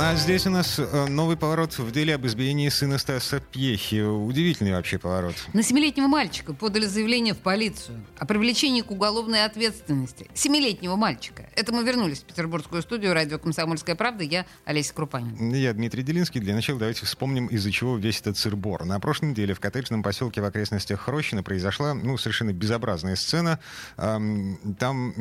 А здесь у нас э, новый поворот в деле об избиении сына Стаса Пьехи. Удивительный вообще поворот. На семилетнего мальчика подали заявление в полицию о привлечении к уголовной ответственности. Семилетнего мальчика. Это мы вернулись в петербургскую студию радио «Комсомольская правда». Я Олеся Крупанин. Я Дмитрий Делинский. Для начала давайте вспомним, из-за чего весь этот сырбор. На прошлой неделе в коттеджном поселке в окрестностях Хрощина произошла ну, совершенно безобразная сцена. Там,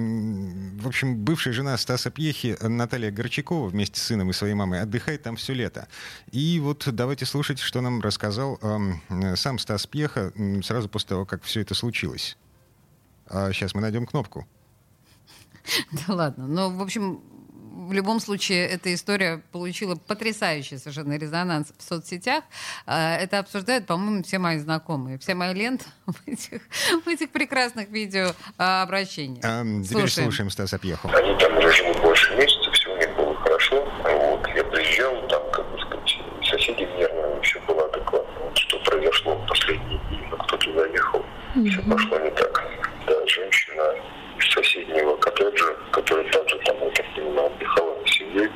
в общем, бывшая жена Стаса Пьехи Наталья Горчакова вместе с сыном и своей мамой мамой, отдыхает там все лето. И вот давайте слушать, что нам рассказал э, сам Стас Пьеха сразу после того, как все это случилось. А сейчас мы найдем кнопку. Да ладно. Но, в общем, в любом случае, эта история получила потрясающий совершенно резонанс в соцсетях. А, это обсуждают, по-моему, все мои знакомые. Вся моя лента в этих, в этих прекрасных видеообращениях. А, теперь слушаем, слушаем Стаса Пьеху. Они там живут больше месяца, все у них было хорошо. Вот, я приезжал, там, как бы сказать, соседи нервные вообще было адекватно. Вот, что произошло в последние дни, но кто-то заехал, mm-hmm. Все пошло не так. Да, женщина из соседнего коттеджа, которая также там, я так понимаю, отдыхала на семье,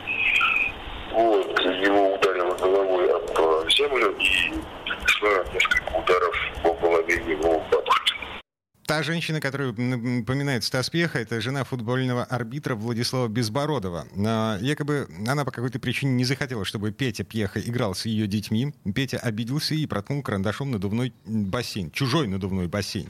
вот, его ударило головой об землю и нанесла несколько ударов по голове его бабушки. Женщина, которую напоминает Стас Пьеха, это жена футбольного арбитра Владислава Безбородова. Якобы она по какой-то причине не захотела, чтобы Петя Пьеха играл с ее детьми. Петя обиделся и проткнул карандашом надувной бассейн, чужой надувной бассейн.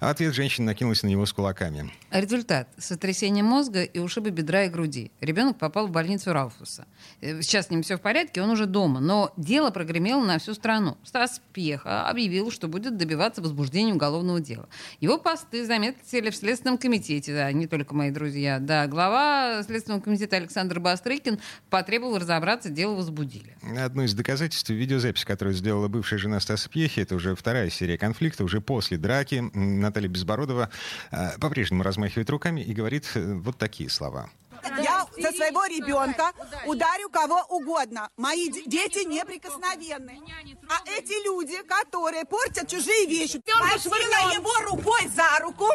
А ответ женщины накинулась на него с кулаками. Результат. Сотрясение мозга и ушибы бедра и груди. Ребенок попал в больницу Рауфуса. Э, сейчас с ним все в порядке, он уже дома. Но дело прогремело на всю страну. Стас Пьеха объявил, что будет добиваться возбуждения уголовного дела. Его посты заметили в Следственном комитете, да, не только мои друзья. Да, глава Следственного комитета Александр Бастрыкин потребовал разобраться, дело возбудили. Одно из доказательств видеозапись, которую сделала бывшая жена Стаса Пьехи, это уже вторая серия конфликта, уже после драки. Наталья Безбородова э, по-прежнему размахивает руками и говорит э, вот такие слова. Я со своего ребенка ударю кого угодно. Мои дети неприкосновенны. А эти люди, которые портят чужие вещи, схватила его рукой за руку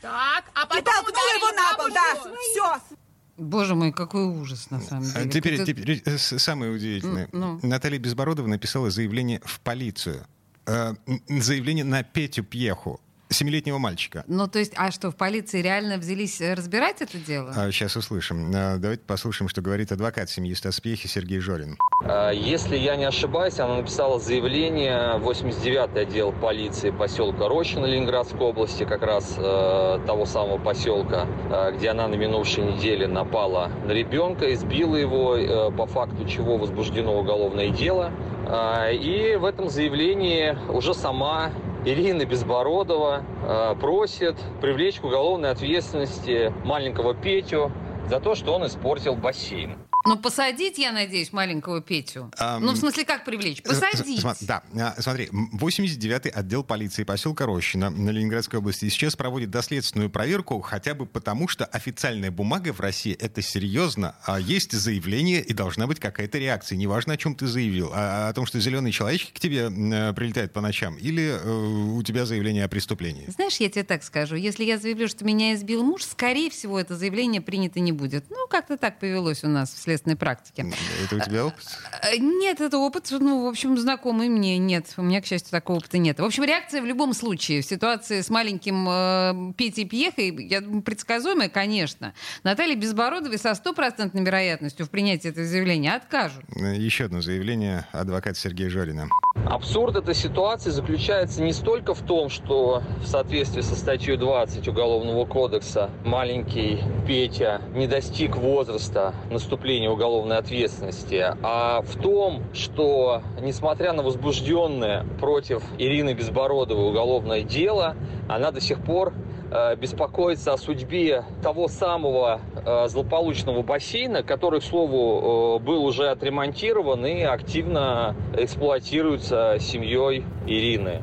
так, а потом и толкнула его на пол. Да, все. Боже мой, какой ужас, на самом деле. Теперь, Это... теперь э, самое удивительное. Ну. Наталья Безбородова написала заявление в полицию. Э, заявление на Петю Пьеху семилетнего мальчика. Ну, то есть, а что, в полиции реально взялись э, разбирать это дело? А, сейчас услышим. А, давайте послушаем, что говорит адвокат семьи Стаспехи Сергей Жорин. А, если я не ошибаюсь, она написала заявление 89-й отдел полиции поселка Рощино Ленинградской области, как раз э, того самого поселка, э, где она на минувшей неделе напала на ребенка, избила его, э, по факту чего возбуждено уголовное дело. Э, и в этом заявлении уже сама Ирина Безбородова э, просит привлечь к уголовной ответственности маленького Петю за то, что он испортил бассейн. Ну, посадить, я надеюсь, маленького Петю. Um, ну, в смысле, как привлечь? Посадить. Да, а, смотри, 89-й отдел полиции поселка Рощина на Ленинградской области сейчас проводит доследственную проверку, хотя бы потому, что официальная бумага в России — это серьезно. А есть заявление, и должна быть какая-то реакция. Неважно, о чем ты заявил. А о том, что зеленый человечек к тебе э, прилетает по ночам, или э, у тебя заявление о преступлении. Знаешь, я тебе так скажу. Если я заявлю, что меня избил муж, скорее всего, это заявление принято не будет. Ну, как-то так повелось у нас вслед следственной практике. Это у тебя опыт? Э, нет, это опыт, ну, в общем, знакомый мне нет. У меня, к счастью, такого опыта нет. В общем, реакция в любом случае в ситуации с маленьким э, Петей Пьехой, я предсказуемая, конечно. Наталья Безбородовой со стопроцентной вероятностью в принятии этого заявления откажут. Э, еще одно заявление адвоката Сергея Жорина. Абсурд этой ситуации заключается не столько в том, что в соответствии со статьей 20 Уголовного кодекса маленький Петя не достиг возраста наступления уголовной ответственности, а в том, что, несмотря на возбужденное против Ирины Безбородовой уголовное дело, она до сих пор э, беспокоится о судьбе того самого э, злополучного бассейна, который, к слову, э, был уже отремонтирован и активно эксплуатируется семьей Ирины.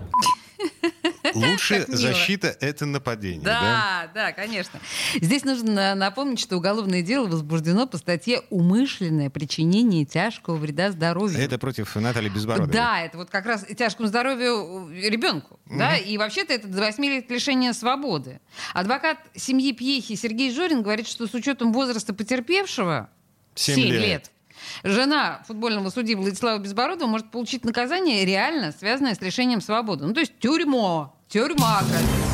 Лучшая защита — это нападение, да? Да, да, конечно. Здесь нужно напомнить, что уголовное дело возбуждено по статье «Умышленное причинение тяжкого вреда здоровью». Это против Натальи Безбородовой. Да, это вот как раз тяжкому здоровью ребенку. Да? И вообще-то это до 8 лет лишения свободы. Адвокат семьи Пьехи Сергей Жорин говорит, что с учетом возраста потерпевшего Семь 7 лет. лет. Жена футбольного судьи Владислава Безбородова может получить наказание реально связанное с лишением свободы. Ну, то есть тюрьма. Tiuro Mocas.